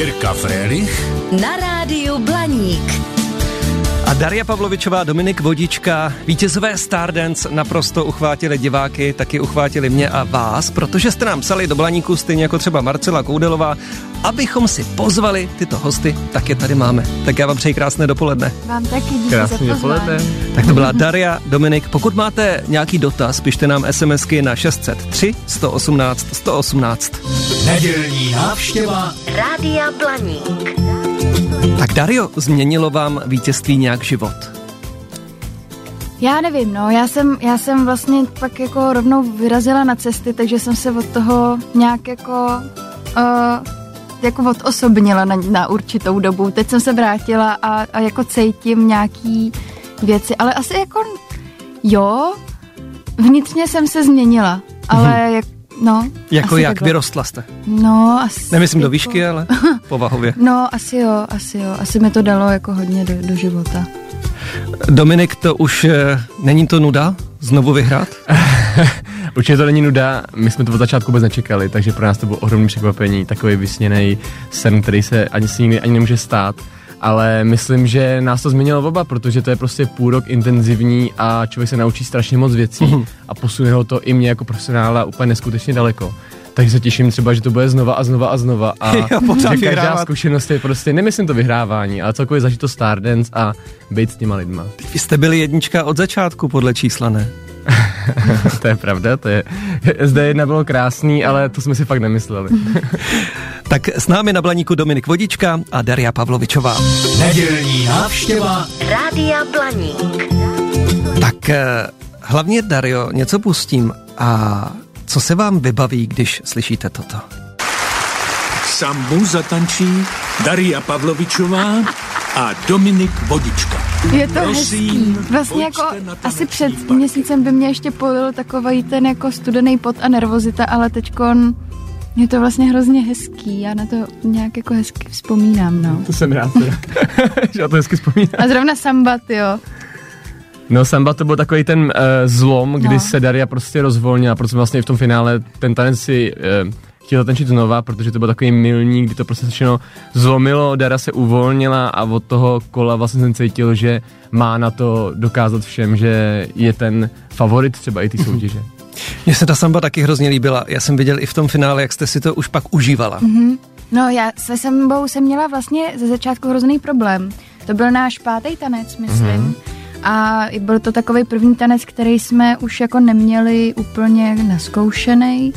Jirka Frélich na rádiu Blaník. A Daria Pavlovičová, Dominik Vodička, vítězové Stardance naprosto uchvátili diváky, taky uchvátili mě a vás, protože jste nám psali do Blaníku, stejně jako třeba Marcela Koudelová, abychom si pozvali tyto hosty, tak je tady máme. Tak já vám přeji krásné dopoledne. Vám taky díky Krásný za dopoledne. Tak to byla Daria, Dominik. Pokud máte nějaký dotaz, pište nám SMSky na 603 118 118. Nedělní návštěva Rádia Blaník. Tak Dario, změnilo vám vítězství nějak život? Já nevím, no, já jsem, já jsem vlastně pak jako rovnou vyrazila na cesty, takže jsem se od toho nějak jako, uh, jako odosobnila na, na určitou dobu. Teď jsem se vrátila a, a jako cítím nějaký věci, ale asi jako, jo, vnitřně jsem se změnila, ale jak, no. Jako jak? takhle. Vyrostla jste? No, asi. Nemyslím do jako- výšky, ale povahově. No, asi jo, asi jo. Asi mi to dalo jako hodně do, do života. Dominik, to už eh, není to nuda znovu vyhrát? Určitě to není nuda, my jsme to od začátku vůbec nečekali, takže pro nás to bylo ohromné překvapení, takový vysněný sen, který se ani si nikdy ani nemůže stát. Ale myslím, že nás to změnilo oba, protože to je prostě půl rok intenzivní a člověk se naučí strašně moc věcí Mhm. a posune ho to i mě jako profesionála úplně neskutečně daleko. Takže se těším třeba, že to bude znova a znova a znova a Jo, že každá vyhrávat. zkušenost je prostě, nemyslím to vyhrávání, ale celkově zažít to Stardance a být s těma lidma. Vy jste byli jednička od začátku podle čísla, ne? to je pravda, to je, SD1 bylo krásný, ale to jsme si fakt nemysleli. Tak s námi na Blaníku Dominik Vodička a Daria Pavlovičová. Nedělní návštěva Rádia Blaník. Tak eh, hlavně Dario, něco pustím a co se vám vybaví, když slyšíte toto? Sambu zatančí Daria Pavlovičová a Dominik Vodička. Je to Prosím, hezký. Vlastně jako asi před parket. měsícem by mě ještě polil takový ten jako studený pot a nervozita, ale teďkon je to vlastně hrozně hezký. Já na to nějak jako hezky vzpomínám, no. To jsem rád, teda. že na to hezky vzpomínám. A zrovna sambat, jo. No Samba to byl takový ten uh, zlom, kdy No. se Daria prostě rozvolnila, protože vlastně v tom finále ten tanec si uh, chtěla tančit znova, protože to byl takový milník, kdy to prostě všechno zlomilo, Dara se uvolnila a od toho kola vlastně jsem cítil, že má na to dokázat všem, že je ten favorit třeba i ty soutěže. Mně se ta samba taky hrozně líbila. Já jsem viděl i v tom finále, jak jste si to už pak užívala. No já se sambou jsem měla vlastně ze začátku hrozný problém. To byl náš pátý tanec, myslím. Mm-hmm. A byl to takový první tanec, který jsme už jako neměli úplně naskoušený.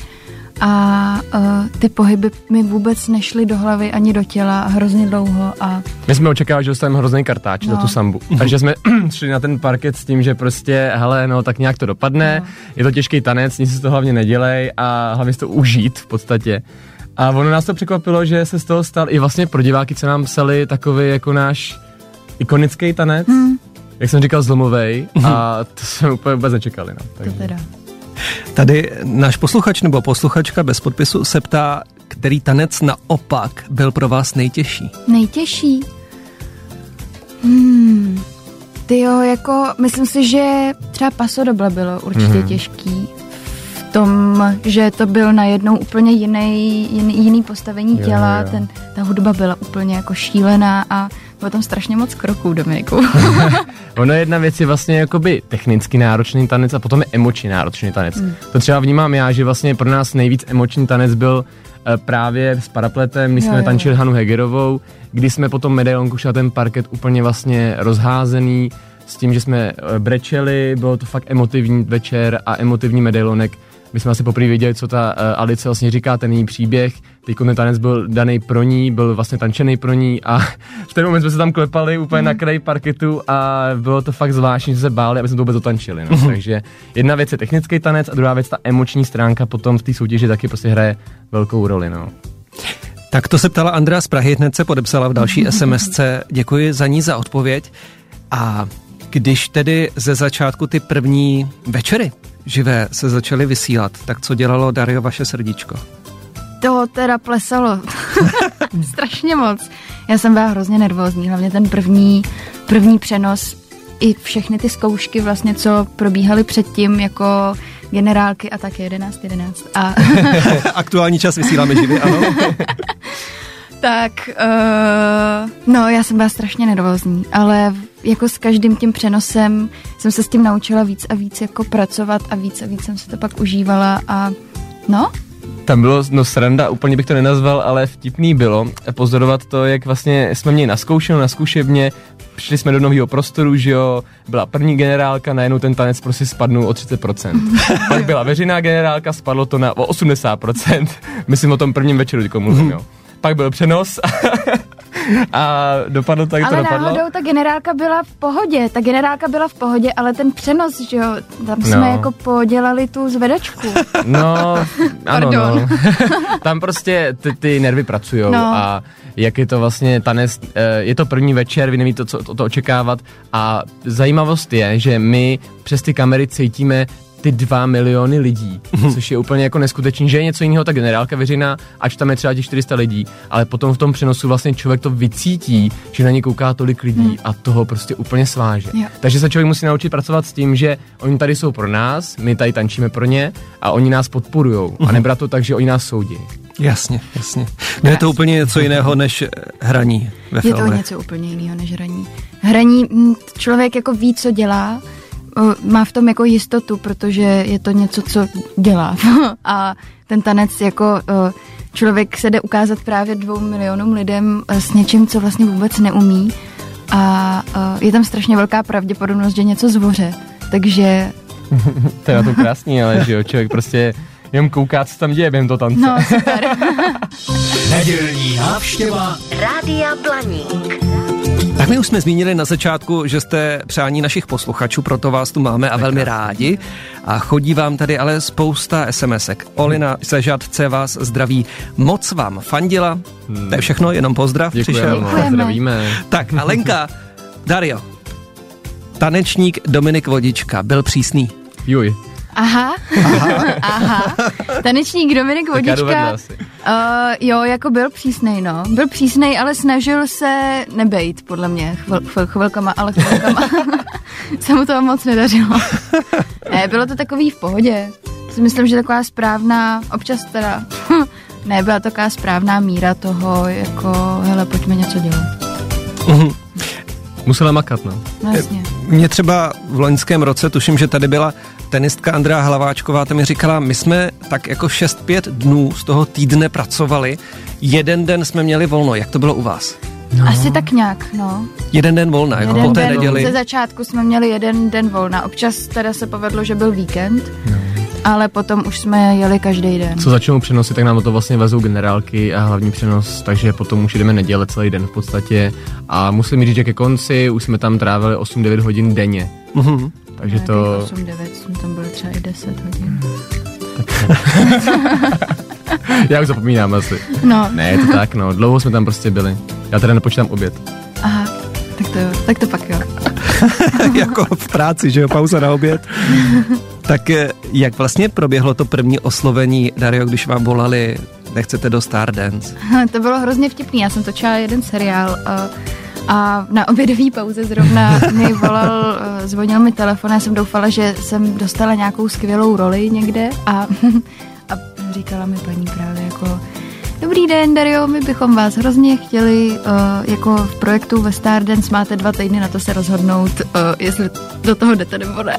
A uh, ty pohyby mi vůbec nešly do hlavy ani do těla hrozně dlouho. A My jsme očekávali, že dostaneme hrozný kartáč no. za tu sambu. Takže jsme šli na ten parket s tím, že prostě, hele, no tak nějak to dopadne, no. je to těžký tanec, nic si z toho hlavně nedělej a hlavně si to užít v podstatě. A ono nás to překvapilo, že se z toho stal i vlastně pro diváky, co nám psali, takový jako náš ikonický tanec, hmm. jak jsem říkal, zlomovej a to jsme úplně vůbec nečekali. No. to Takže. teda. Tady náš posluchač nebo posluchačka bez podpisu se ptá, který tanec naopak byl pro vás nejtěžší. Nejtěžší? Hmm. Ty jo, jako myslím si, že třeba pasodoble bylo určitě mm-hmm. těžký v tom, že to byl najednou úplně jiný, jiný, jiný postavení Jo, těla, jo. ten, ta hudba byla úplně jako šílená a tam strašně moc kroků, Dominiku. Ono jedna věc je vlastně jakoby technicky náročný tanec a potom je emočně náročný tanec. Hmm. To třeba vnímám já, že vlastně pro nás nejvíc emoční tanec byl eh, právě s parapletem, když Jo, jsme jo, tančili Hanu Hegerovou, kdy jsme potom medailonku šli na ten parket úplně vlastně rozházený, s tím, že jsme eh, brečeli, bylo to fakt emotivní večer a emotivní medailonek. My jsme asi poprvé věděli, co ta uh, Alice vlastně říká, ten její příběh. Teď ten tanec byl daný pro ní, byl vlastně tančený pro ní a v ten moment jsme se tam klepali úplně mm. na kraji parketu a bylo to fakt zvláštní, že se báli, aby jsme to vůbec dotančili. No. Takže jedna věc je technický tanec a druhá věc ta emoční stránka potom v té soutěži taky prostě hraje velkou roli. No. Tak to se ptala Andrea z Prahy, hned se podepsala v další SMSce. Děkuji za ní za odpověď. A když tedy ze začátku ty první večery živé se začaly vysílat, tak co dělalo Dario vaše srdíčko? To teda plesalo strašně moc. Já jsem byla hrozně nervózní, hlavně ten první, první přenos i všechny ty zkoušky vlastně, co probíhaly předtím jako generálky a tak 11, 11. A Aktuální čas vysíláme živě, ano. tak, uh, no já jsem byla strašně nervózní, ale jako s každým tím přenosem jsem se s tím naučila víc a víc jako pracovat a víc a víc jsem se to pak užívala a no, Tam bylo, no sranda, úplně bych to nenazval, ale vtipný bylo pozorovat to, jak vlastně jsme měli naskoušeno na zkušebně, přišli jsme do nového prostoru, že jo, byla první generálka, najednou ten tanec prostě spadnul o 30%. Pak byla veřejná generálka, spadlo to na o 80%. Myslím o tom prvním večeru, teď mluvím, jo. Pak byl přenos a dopadlo tak, jak to ale dopadlo. náhodou ta generálka byla v pohodě, ta generálka byla v pohodě, ale ten přenos, že jo, tam jsme No. jako podělali tu zvedačku. No, ano, Pardon. no. Tam prostě ty, ty nervy pracují No. a jak je to vlastně tanec, eh, je to první večer, vy nevíte, co to, to očekávat a zajímavost je, že my přes ty kamery cítíme ty dva miliony lidí, což je úplně jako neskutečný, že je něco jiného ta generálka veřejná, ač tam je třeba těch 400 lidí, ale potom v tom přenosu vlastně člověk to vycítí, že na ně kouká tolik lidí a toho prostě úplně sváže. Jo. Takže se člověk musí naučit pracovat s tím, že oni tady jsou pro nás, my tady tančíme pro ně a oni nás podporujou. A nebrat to tak, že oni nás soudí. Jasně, jasně. No je to úplně něco jiného než eh, hraní ve Je to filmech. něco úplně jiného než hraní. Hraní, mm, člověk jako ví, co dělá, má v tom jako jistotu, protože je to něco, co dělá. A ten tanec jako člověk se jde ukázat právě dvou milionům lidem e, s něčím, co vlastně vůbec neumí. A je tam strašně velká pravděpodobnost, že něco zvoře. Takže To je na to krásný, ale že jo, člověk prostě jenom kouká, co tam děje během toho tance. no super. Nedělní návštěva Rádia Blaník. Tak my už jsme zmínili na začátku, že jste přání našich posluchačů, proto vás tu máme a velmi rádi. A chodí vám tady ale spousta SMSek. Olina ze Žadce vás zdraví. Moc vám fandila. To je všechno, jenom pozdrav. Děkujeme, přišel. no, Děkujeme. zdravíme. Tak a Lenka, Dario, tanečník Dominik Vodička byl přísný. Juj, Aha, aha. Tanečník Dominik Vodička. Uh, jo, jako byl přísnej, no. Byl přísnej, ale snažil se nebejt, podle mě, chvil, chvil, chvilkama, ale chvilkama. se mu to moc nedařilo. ne, bylo to takový v pohodě. Si myslím, že taková správná, občas teda, ne, byla taková správná míra toho, jako, hele, pojďme něco dělat. Musela makat, no. Jasně. Mě třeba v loňském roce, tuším, že tady byla tenistka Andrea Hlaváčková, ta mi říkala, my jsme tak jako 6-5 dnů z toho týdne pracovali, jeden den jsme měli volno. Jak to bylo u vás? No. Asi tak nějak, no. Jeden den volna, jako jeden po té den, neděli. Ze začátku jsme měli jeden den volna. Občas teda se povedlo, že byl víkend, No. Ale potom už jsme jeli každý den. Co začnou přenosy, tak nám to vlastně vezou generálky a hlavní přenos, takže potom už jdeme neděle celý den v podstatě. A musím říct, že ke konci už jsme tam trávili 8-9 hodin denně. Mhm. Takže to... 8, 9, jsme tam byli třeba i 10 hodin. Já už zapomínám asi. No, Ne, je to tak, no. Dlouho jsme tam prostě byli. Já teda nepočítám oběd. aha, tak to jo, tak to pak jo. jako v práci, že jo, pauza na oběd. tak eh, jak vlastně proběhlo to první oslovení, Dario, když vám volali, nechcete do Stardance? to bylo hrozně vtipný, já jsem točila jeden seriál a, a na obědové pauze zrovna mi volal, eh, zvonil mi telefon, já jsem doufala, že jsem dostala nějakou skvělou roli někde a, a říkala mi paní právě jako Dobrý den, Dario, my bychom vás hrozně chtěli, uh, jako v projektu ve Stardance máte dva týdny na to se rozhodnout, uh, jestli do toho jdete nebo ne.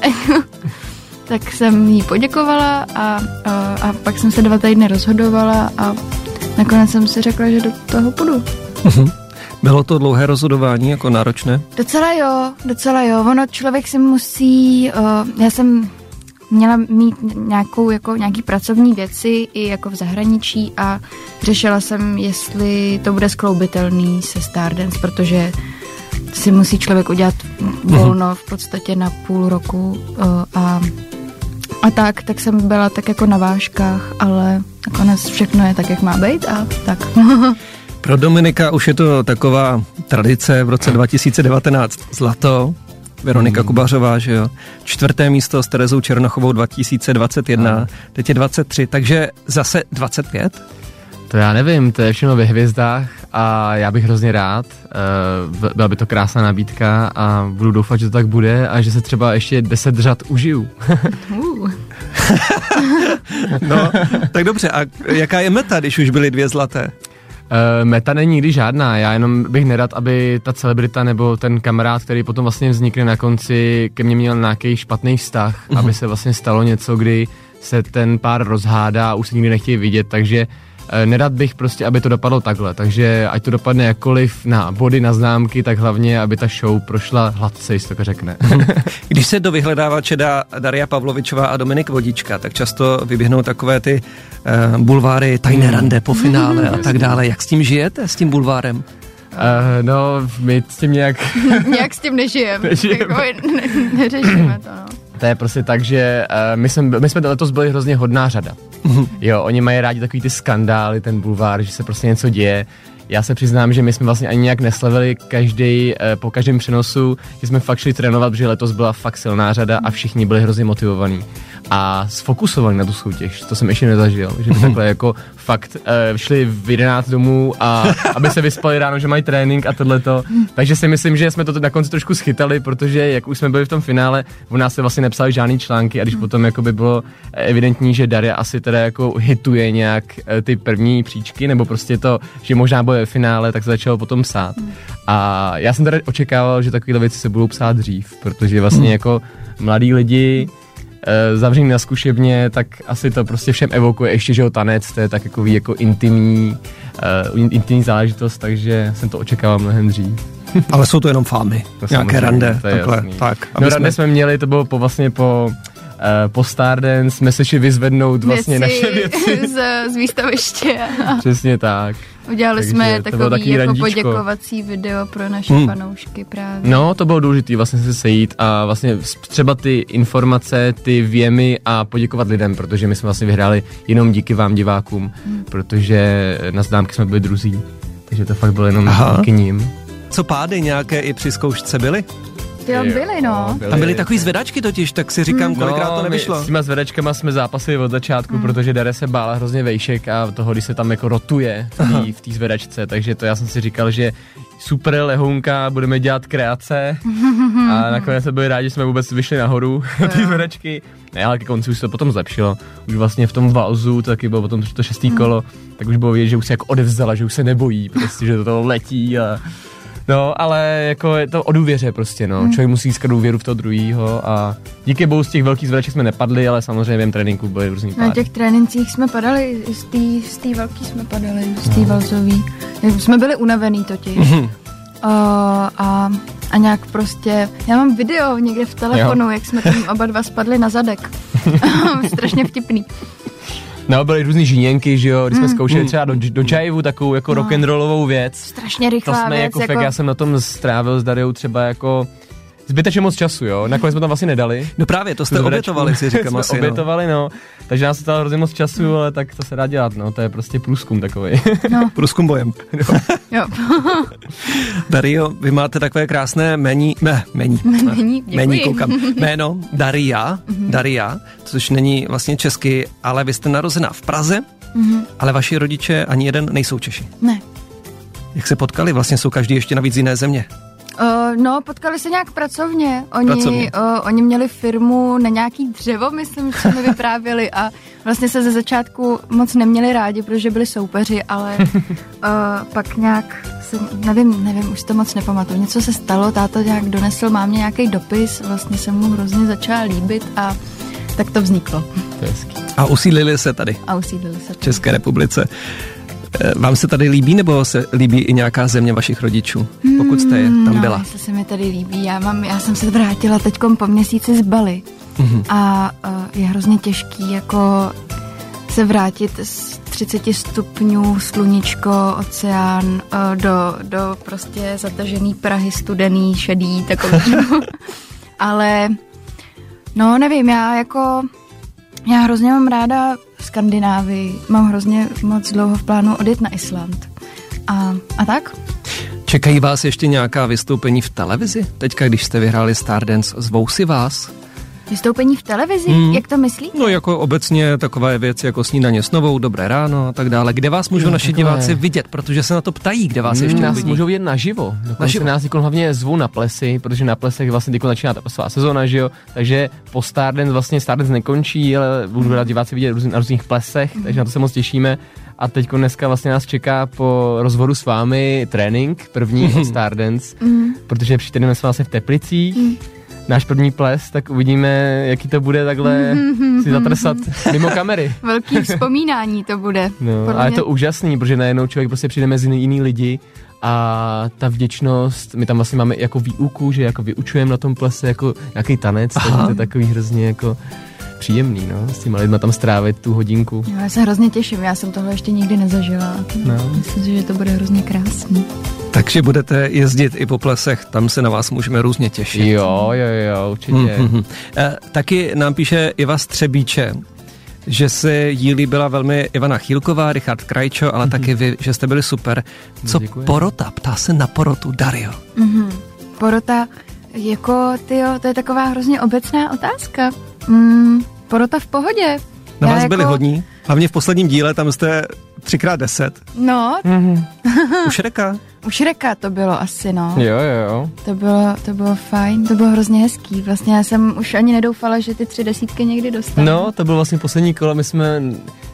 Tak jsem jí poděkovala a, a, a pak jsem se dva týdny rozhodovala a nakonec jsem si řekla, že do toho půjdu. Bylo to dlouhé rozhodování, jako náročné? Docela jo, docela jo. Ono člověk si musí, uh, já jsem měla mít nějakou, jako nějaký pracovní věci i jako v zahraničí a řešila jsem, jestli to bude skloubitelný se Stardance, protože si musí člověk udělat volno v podstatě na půl roku uh, a, a tak, tak jsem byla tak jako na vážkách, ale nakonec všechno je tak, jak má být a tak. Pro Dominika už je to taková tradice v roce 2019 zlato. Veronika Hmm. Kubařová, že jo. Čtvrté místo s Terezou Černochovou 2021, teď je 23, takže zase 25? To já nevím, to je všechno ve hvězdách a já bych hrozně rád. Uh, byla by to krásná nabídka a budu doufat, že to tak bude a že se třeba ještě 10 řad užiju. Uh. No, tak dobře, a jaká je meta, když už byly dvě zlaté? Uh, meta není nikdy žádná, já jenom bych nerad, aby ta celebrita nebo ten kamarád, který potom vlastně vznikne na konci, ke mně měl nějaký špatný vztah, mm-hmm. aby se vlastně stalo něco, kdy se ten pár rozhádá a už se nikdy nechtějí vidět, takže uh, nerad bych prostě, aby to dopadlo takhle, takže ať to dopadne jakkoliv na body, na známky, tak hlavně, aby ta show prošla hladce, jestli to řekne. Když se do vyhledávače dá Daria Pavlovičová a Dominik Vodička, tak často vyběhnou takové ty uh, bulváry tajné rande po finále a tak dále. Jak s tím žijete, s tím bulvárem? Uh, no, my s tím nějak... Nějak s tím nežijeme. Nežijeme. Jako, ne, neřešíme to, no. To je prostě tak, že uh, my, jsme, my jsme letos byli hrozně hodná řada. jo, oni mají rádi takový ty skandály, ten bulvár, že se prostě něco děje. Já se přiznám, že my jsme vlastně ani nějak neslavili každý uh, po každém přenosu, že jsme fakt šli trénovat, protože letos byla fakt silná řada a všichni byli hrozně motivovaní a sfokusovaní na tu soutěž. To jsem ještě nezažil, že by takhle jako fakt uh, šli v 11 domů a aby se vyspali ráno, že mají trénink a tohleto. Takže si myslím, že jsme to na konci trošku schytali, protože jak už jsme byli v tom finále, u nás se vlastně nepsali žádný články a když potom jako by bylo evidentní, že Daria asi teda jako hituje nějak eh, ty první příčky, nebo prostě to, že možná bude ve finále, tak se začalo potom psát. A já jsem teda očekával, že takovéhle věci se budou psát dřív, protože vlastně jako mladí lidi eh, zavření na zkušebně, tak asi to prostě všem evokuje, ještě, že o tanec, to je tak jako, jako intimní, uh, intimní záležitost, takže jsem to očekával mnohem dřív. Ale jsou to jenom fámy, To nějaké rande, to takhle, jasný. tak. No rande jsme měli, to bylo po, vlastně po po Stardance jsme se šli vyzvednout vlastně věci naše věci. Z, z výstaviště. Přesně tak. udělali Takže jsme takový takový jako randíčko. poděkovací video pro naše Hmm. fanoušky právě. No, to bylo důležité vlastně se sejít a vlastně třeba ty informace, ty věmy a poděkovat lidem, protože my jsme vlastně vyhráli jenom díky vám divákům, protože na známky jsme byli druzí. Takže to fakt bylo jenom Aha. díky ním. Co pády nějaké i při zkoušce byly? Ty jo, byly, no. Tam byly takový zvedačky totiž, tak si říkám, kolikrát to my nevyšlo. s těma zvedačkama No, jsme zápasili od začátku, protože Dare se bála hrozně vejšek a toho, když se tam jako rotuje v té- zvedačce, takže to já jsem si říkal, že super lehounka, budeme dělat kreace a nakonec jsme byli rádi, že jsme vůbec vyšli nahoru do té zvedačky. Ne, ale ke konci už se to potom zlepšilo. Už vlastně v tom valzu, to taky bylo potom to šestý kolo, tak už bylo vidět, že už se jako odevzala, že už se nebojí, prostě, že do toho letí a No, ale jako je to o důvěře prostě, no. Člověk musí získat důvěru v toho druhýho a díky bohu z těch velkých zvedaček jsme nepadli, ale samozřejmě během tréninku byly různý Na pády. těch trénincích jsme padali, z té z velký jsme padali, z té valzový. Jsme byli unavený totiž. Uh, a, a nějak prostě, já mám video někde v telefonu, jak jsme tam oba dva spadli na zadek. Strašně vtipný. No, byly různý žíněnky, že jo, když jsme zkoušeli třeba do, do čajvu takovou jako rock'n'rollovou věc. Strašně To rychlá jsme věc. jako, fakt, já jsem na tom strávil s Dariou třeba jako zbytečně moc času, jo. Nakonec jsme tam vlastně nedali. No právě, to jste obětovali, si říkám jsme asi. No. obětovali, no. Takže nás to stalo hrozně moc času, ale tak to se dá dělat, no. To je prostě průzkum takový. Průzkum bojem. Jo. Dario, vy máte takové krásné mení, ne, mení, Mení, koukám, jméno Daria, Daria, což není vlastně česky, ale vy jste narozená v Praze, ale vaši rodiče ani jeden nejsou Češi. Ne. Jak se potkali? Vlastně jsou každý ještě navíc z jiné země. Uh, no, potkali se nějak pracovně. Oni, Pracovně. Uh, oni měli firmu na nějaký dřevo, myslím, co mi vyprávěli a vlastně se ze začátku moc neměli rádi, protože byli soupeři, ale uh, pak nějak se, nevím, nevím, už to moc nepamatuju. Něco se stalo, táta nějak donesl mámě nějaký dopis, vlastně se mu hrozně začala líbit a tak to vzniklo. to. A usídlili se tady A usídlili se. v České republice. Eh, Vám se tady líbí, nebo se líbí i nějaká země vašich rodičů, pokud jste je tam no, byla? jestli se mi tady líbí. Já, mám, já jsem se vrátila teď po měsíci z Bali Mhm. a uh, je hrozně těžký jako se vrátit z 30 stupňů, sluníčko, oceán, uh, do, do prostě zatažený Prahy, studený, šedý, takový. Ale no nevím, já jako já hrozně mám ráda Skandinávii, mám hrozně moc dlouho v plánu odjet na Island. A, a tak? Čekají vás ještě nějaká vystoupení v televizi? Teďka, když jste vyhráli Stardance, zvou si vás? Vystoupení v televizi? Hmm. Jak to myslíte? No jako obecně takové věci jako snídaně s novou, dobré ráno a tak dále. Kde vás můžou naši takové. diváci vidět? Protože se na to ptají, kde vás ještě nás uvidí. můžou vidět naživo. Naživo. nás teď hlavně zvou na plesy, protože na plesech vlastně začíná ta svá sezóna, že jo. Takže po Stardance vlastně Stardance nekončí, ale budu rád diváci vidět různ- na různých plesech, takže na to se moc těšíme. A teď dneska vlastně nás čeká po rozhovoru s vámi trénink, první od Stardance, mm. protože příští týden jsme vlastně v Teplicích. Mm náš první ples, tak uvidíme, jaký to bude takhle si zatrsat mimo kamery. Velký vzpomínání to bude. No, a je to úžasný, protože najednou člověk prostě přijde mezi jiný lidi a ta vděčnost, my tam vlastně máme jako výuku, že jako vyučujeme na tom plese jako nějaký tanec, tak to je takový hrozně jako příjemný, no, s těma lidma tam strávit tu hodinku. Jo, já se hrozně těším, já jsem toho ještě nikdy nezažila. No. Myslím si, že to bude hrozně krásný. Takže budete jezdit i po plesech, tam se na vás můžeme různě těšit. Jo, jo, jo, určitě. Mm-hmm. E, taky nám píše Iva Střebíče, že se jí líbila velmi Ivana Chýlková, Richard Krajčo, ale mm-hmm. taky vy, že jste byli super. Co Děkuji. porota? Ptá se na porotu Dario. Mm-hmm. Porota, jako, tyjo, to je taková hrozně obecná otázka. Mm, porota v pohodě. Na vás jako... byli hodní? Hlavně v posledním díle, tam jste třikrát deset. No. Mm-hmm. U Šreka. U Šreka to bylo asi, no. Jo, jo, jo. To bylo, to bylo fajn, to bylo hrozně hezký. Vlastně já jsem už ani nedoufala, že ty tři desítky někdy dostanu. No, to byl vlastně poslední kolo, my jsme,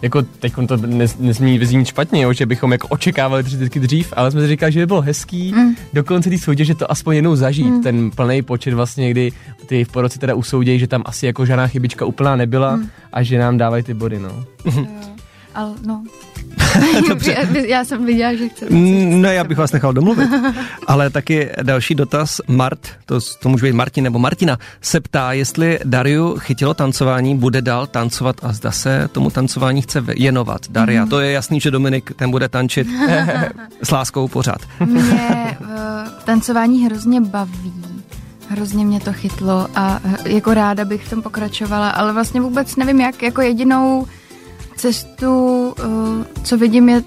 jako teď to nes, nesmí vyznít špatně, jo, že bychom jako očekávali tři desítky dřív, ale jsme si říkali, že by bylo hezký mm. do konce té soutěže to aspoň jednou zažít, mm. ten plný počet vlastně, kdy ty v poroci teda usoudějí, že tam asi jako žádná chybička úplná nebyla mm. a že nám dávají ty body, no. Ale no, Dobře. já jsem viděla, že chcete. Ne, já bych vás nechal domluvit. Ale taky další dotaz. Mart, to, to může být Martin nebo Martina, se ptá, jestli Dariu chytilo tancování, bude dál tancovat a zda se tomu tancování chce věnovat. Daria, mm. to je jasný, že Dominik ten bude tančit s láskou pořád. Mě uh, tancování hrozně baví. Hrozně mě to chytlo a eh, jako ráda bych v tom pokračovala, ale vlastně vůbec nevím jak, jako jedinou cestu, uh, co vidím, je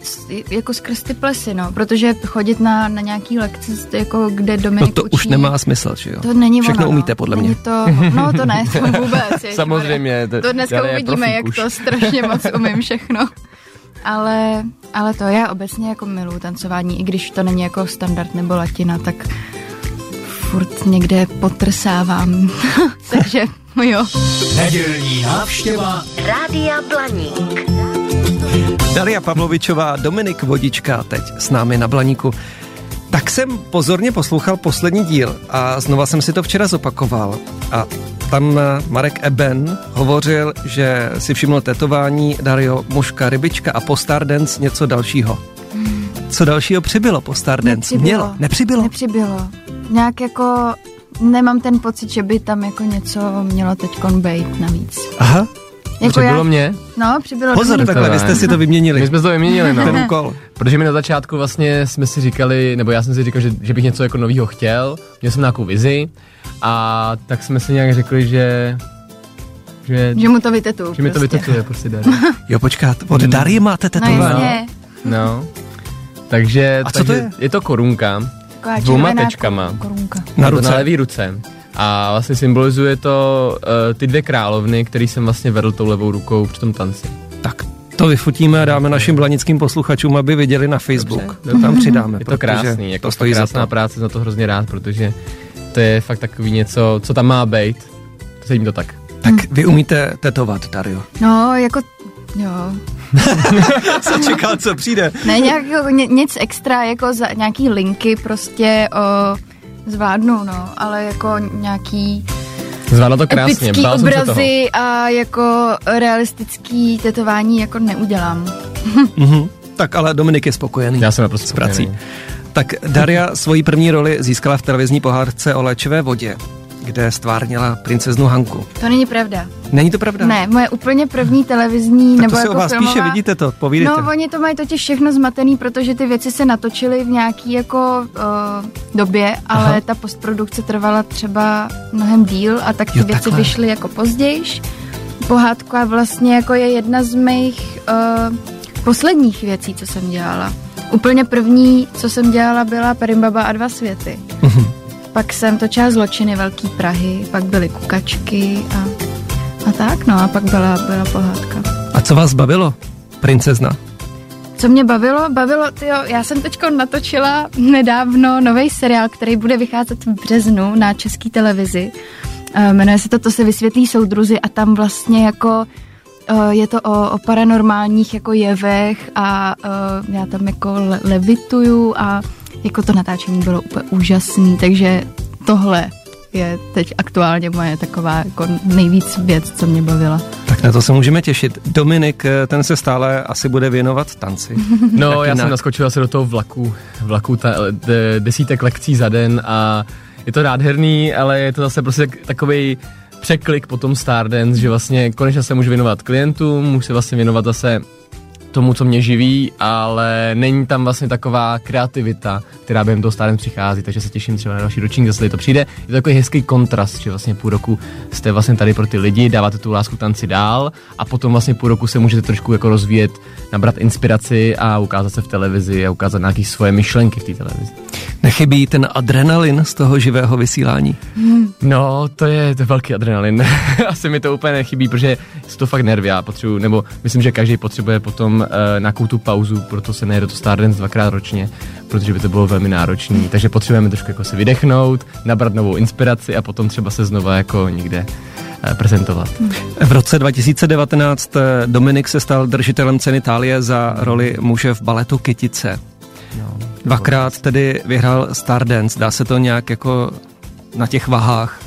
jako skrz ty plesy, no, protože chodit na, na nějaký lekce, jako kde Dominik No to učí, už nemá smysl, že jo? To není Všechno ono, umíte, no. podle mě. To, no to ne, to vůbec. Samozřejmě. To, to dneska uvidíme, jak už. to strašně moc umím všechno. Ale, ale to já obecně jako miluji tancování, i když to není jako standard nebo latina, tak furt někde potrsávám. Takže jo. Nedělní návštěva Rádia Blaník. Daria Pavlovičová, Dominik Vodička teď s námi na Blaníku. Tak jsem pozorně poslouchal poslední díl a znova jsem si to včera zopakoval. A tam Marek Eben hovořil, že si všiml tetování Dario Muška Rybička a po Stardance něco dalšího. Co dalšího přibylo po Stardance? Nepřibylo. Mělo? Nepřibylo? Nepřibylo. Nějak jako nemám ten pocit, že by tam jako něco mělo teď být navíc. Aha. Jako přibylo já, mě? No, přibylo Pozor, takhle, vy jste si to vyměnili. My jsme to vyměnili, no. Ten úkol. Protože mi na začátku vlastně jsme si říkali, nebo já jsem si říkal, že, že bych něco jako nového chtěl, měl jsem nějakou vizi a tak jsme si nějak řekli, že že, že mu to vytetuje. Že mi to prostě. vytetuje, prostě Dari. jo, počkat, od Dary máte tetování. No, no. Takže, a takže co to je? Je to korunka Taková dvouma tečkama. Korunka. Na ruce. Na levý ruce. A vlastně symbolizuje to uh, ty dvě královny, který jsem vlastně vedl tou levou rukou při tom tanci. Tak to vyfotíme a dáme našim blanickým posluchačům, aby viděli na Facebook. Dobře. To tam přidáme. Je to krásný, jako to stojí krásná za to. práce, za to hrozně rád, protože to je fakt takový něco, co tam má být. To se jim to tak. Tak vy umíte tetovat, Dario? No, jako Jo. Co čekal, co přijde? Ne, nějak, jako, nic extra, jako za, nějaký linky prostě o, zvládnu, no, ale jako nějaký Zvládla to krásně, epický obrazy a jako realistický tetování jako neudělám. mm-hmm. Tak ale Dominik je spokojený. Já jsem naprosto s prací. Tak Daria svoji první roli získala v televizní pohádce o léčivé vodě kde stvárnila princeznu Hanku. To není pravda. Není to pravda? Ne, moje úplně první televizní tak nebo to jako o vás filmová... píše, vidíte to, povídejte. No, oni to mají totiž všechno zmatený, protože ty věci se natočily v nějaký jako uh, době, ale Aha. ta postprodukce trvala třeba mnohem díl a tak ty jo, věci takhle. vyšly jako pozdějiš. Pohádka vlastně jako je jedna z mých uh, posledních věcí, co jsem dělala. Úplně první, co jsem dělala, byla Perimbaba a dva světy. Uh-huh. Pak jsem točila zločiny Velký Prahy, pak byly kukačky a, a tak, no a pak byla, byla pohádka. A co vás bavilo, princezna? Co mě bavilo? Bavilo, tyjo, já jsem teď natočila nedávno nový seriál, který bude vycházet v březnu na české televizi. Uh, jmenuje se to To se vysvětlí soudruzi a tam vlastně jako uh, je to o, o paranormálních jako jevech a uh, já tam jako le- levituju a jako to natáčení bylo úplně úžasný, takže tohle je teď aktuálně moje taková jako nejvíc věc, co mě bavila. Tak na to se můžeme těšit. Dominik, eh, ten se stále asi bude věnovat tanci. No, já jinak? jsem naskočil asi do toho vlaku, vlaku ta, de, desítek lekcí za den a je to nádherný, ale je to zase prostě takový překlik po tom Stardance, že vlastně konečně se můžu věnovat klientům, můžu se vlastně věnovat zase tomu, co mě živí, ale není tam vlastně taková kreativita, která během toho Stardance přichází, takže se těším třeba na další ročník, zase to přijde. Je to takový hezký kontrast, že vlastně půl roku jste vlastně tady pro ty lidi, dáváte tu lásku tanci dál a potom vlastně půl roku se můžete trošku jako rozvíjet, nabrat inspiraci a ukázat se v televizi a ukázat nějaké svoje myšlenky v té televizi. Nechybí ten adrenalin z toho živého vysílání? No, to je, to je velký adrenalin. Asi mi to úplně nechybí, protože jsou to fakt nervy. Já potřebuji, nebo myslím, že každý potřebuje potom uh, nějakou tu pauzu, proto se nejde to Stardance dvakrát ročně, protože by to bylo velmi náročné. Takže potřebujeme trošku jako si vydechnout, nabrat novou inspiraci a potom třeba se znova jako někde uh, prezentovat. V roce 2019 eh, Dominik se stal držitelem ceny Itálie za roli muže v baletu Kytice. No, Dvakrát tedy vyhrál Stardance. Dá se to nějak jako na těch vahách?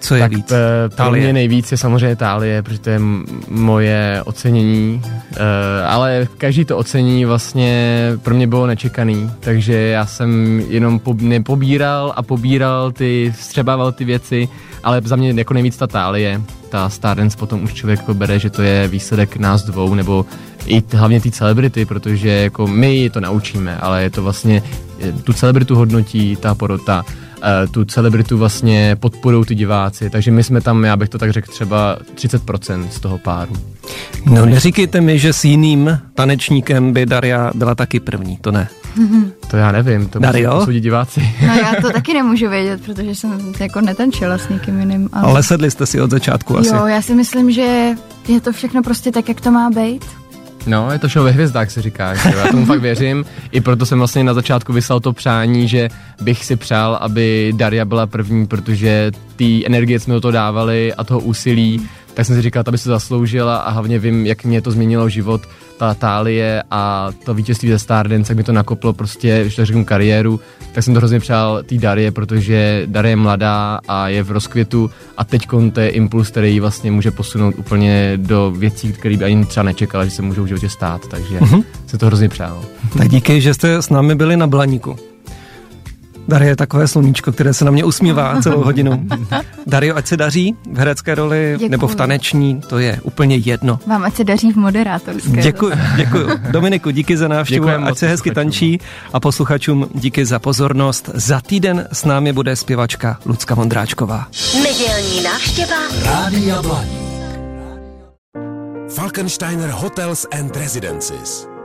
Co je tak víc? eh, pro mě nejvíc je samozřejmě Itálie, protože to je m- moje ocenění, eh, ale každý to ocení vlastně pro mě bylo nečekaný, takže já jsem jenom po, nepobíral a pobíral ty, vstřebával ty věci, ale za mě jako nejvíc ta Itálie, ta Stardance potom už člověk jako bere, že to je výsledek nás dvou, nebo i t- hlavně ty celebrity, protože jako my to naučíme, ale je to vlastně, eh, tu celebritu hodnotí ta porota, tu celebritu vlastně podporují ty diváci, takže my jsme tam, já bych to tak řekl, třeba 30% z toho páru. No neříkejte mi, že s jiným tanečníkem by Daria byla taky první, to ne. To já nevím, to musí posoudit diváci. No já to taky nemůžu vědět, protože jsem jako netančila s nikým jiným. Ale, Ale sedli jste si od začátku asi. jo, já si myslím, že je to všechno prostě tak, jak to má být. No, je to show ve hvězdách, se říká. Že jo? Já tomu fakt věřím. I proto jsem vlastně na začátku vyslal to přání, že bych si přál, aby Daria byla první, protože ty energie jsme do toho dávali a toho úsilí, tak jsem si říkal, aby se zasloužila a hlavně vím, jak mě to změnilo život, ta Tálie a to vítězství ze Stardance, jak mi to nakoplo prostě, když to řeknu kariéru, tak jsem to hrozně přál té Darie, protože Darie je mladá a je v rozkvětu a teď to je impuls, který vlastně může posunout úplně do věcí, které by ani třeba nečekala, že se můžou v životě stát, takže mm-hmm. se to hrozně přál. Tak díky, že jste s námi byli na Blaníku. Darie je takové sluníčko, které se na mě usmívá celou hodinu. Dario, ať se daří v herecké roli Děkuju. nebo v taneční, to je úplně jedno. Vám ať se daří v moderátorské. Děkuji, děkuji. Dominiku, díky za návštěvu, Děkujeme ať se hezky tančí a posluchačům díky za pozornost. Za týden s námi bude zpěvačka Lucka Vondráčková. Nedělní návštěva Rádia Blaník. Falkensteiner Hotels and Residences.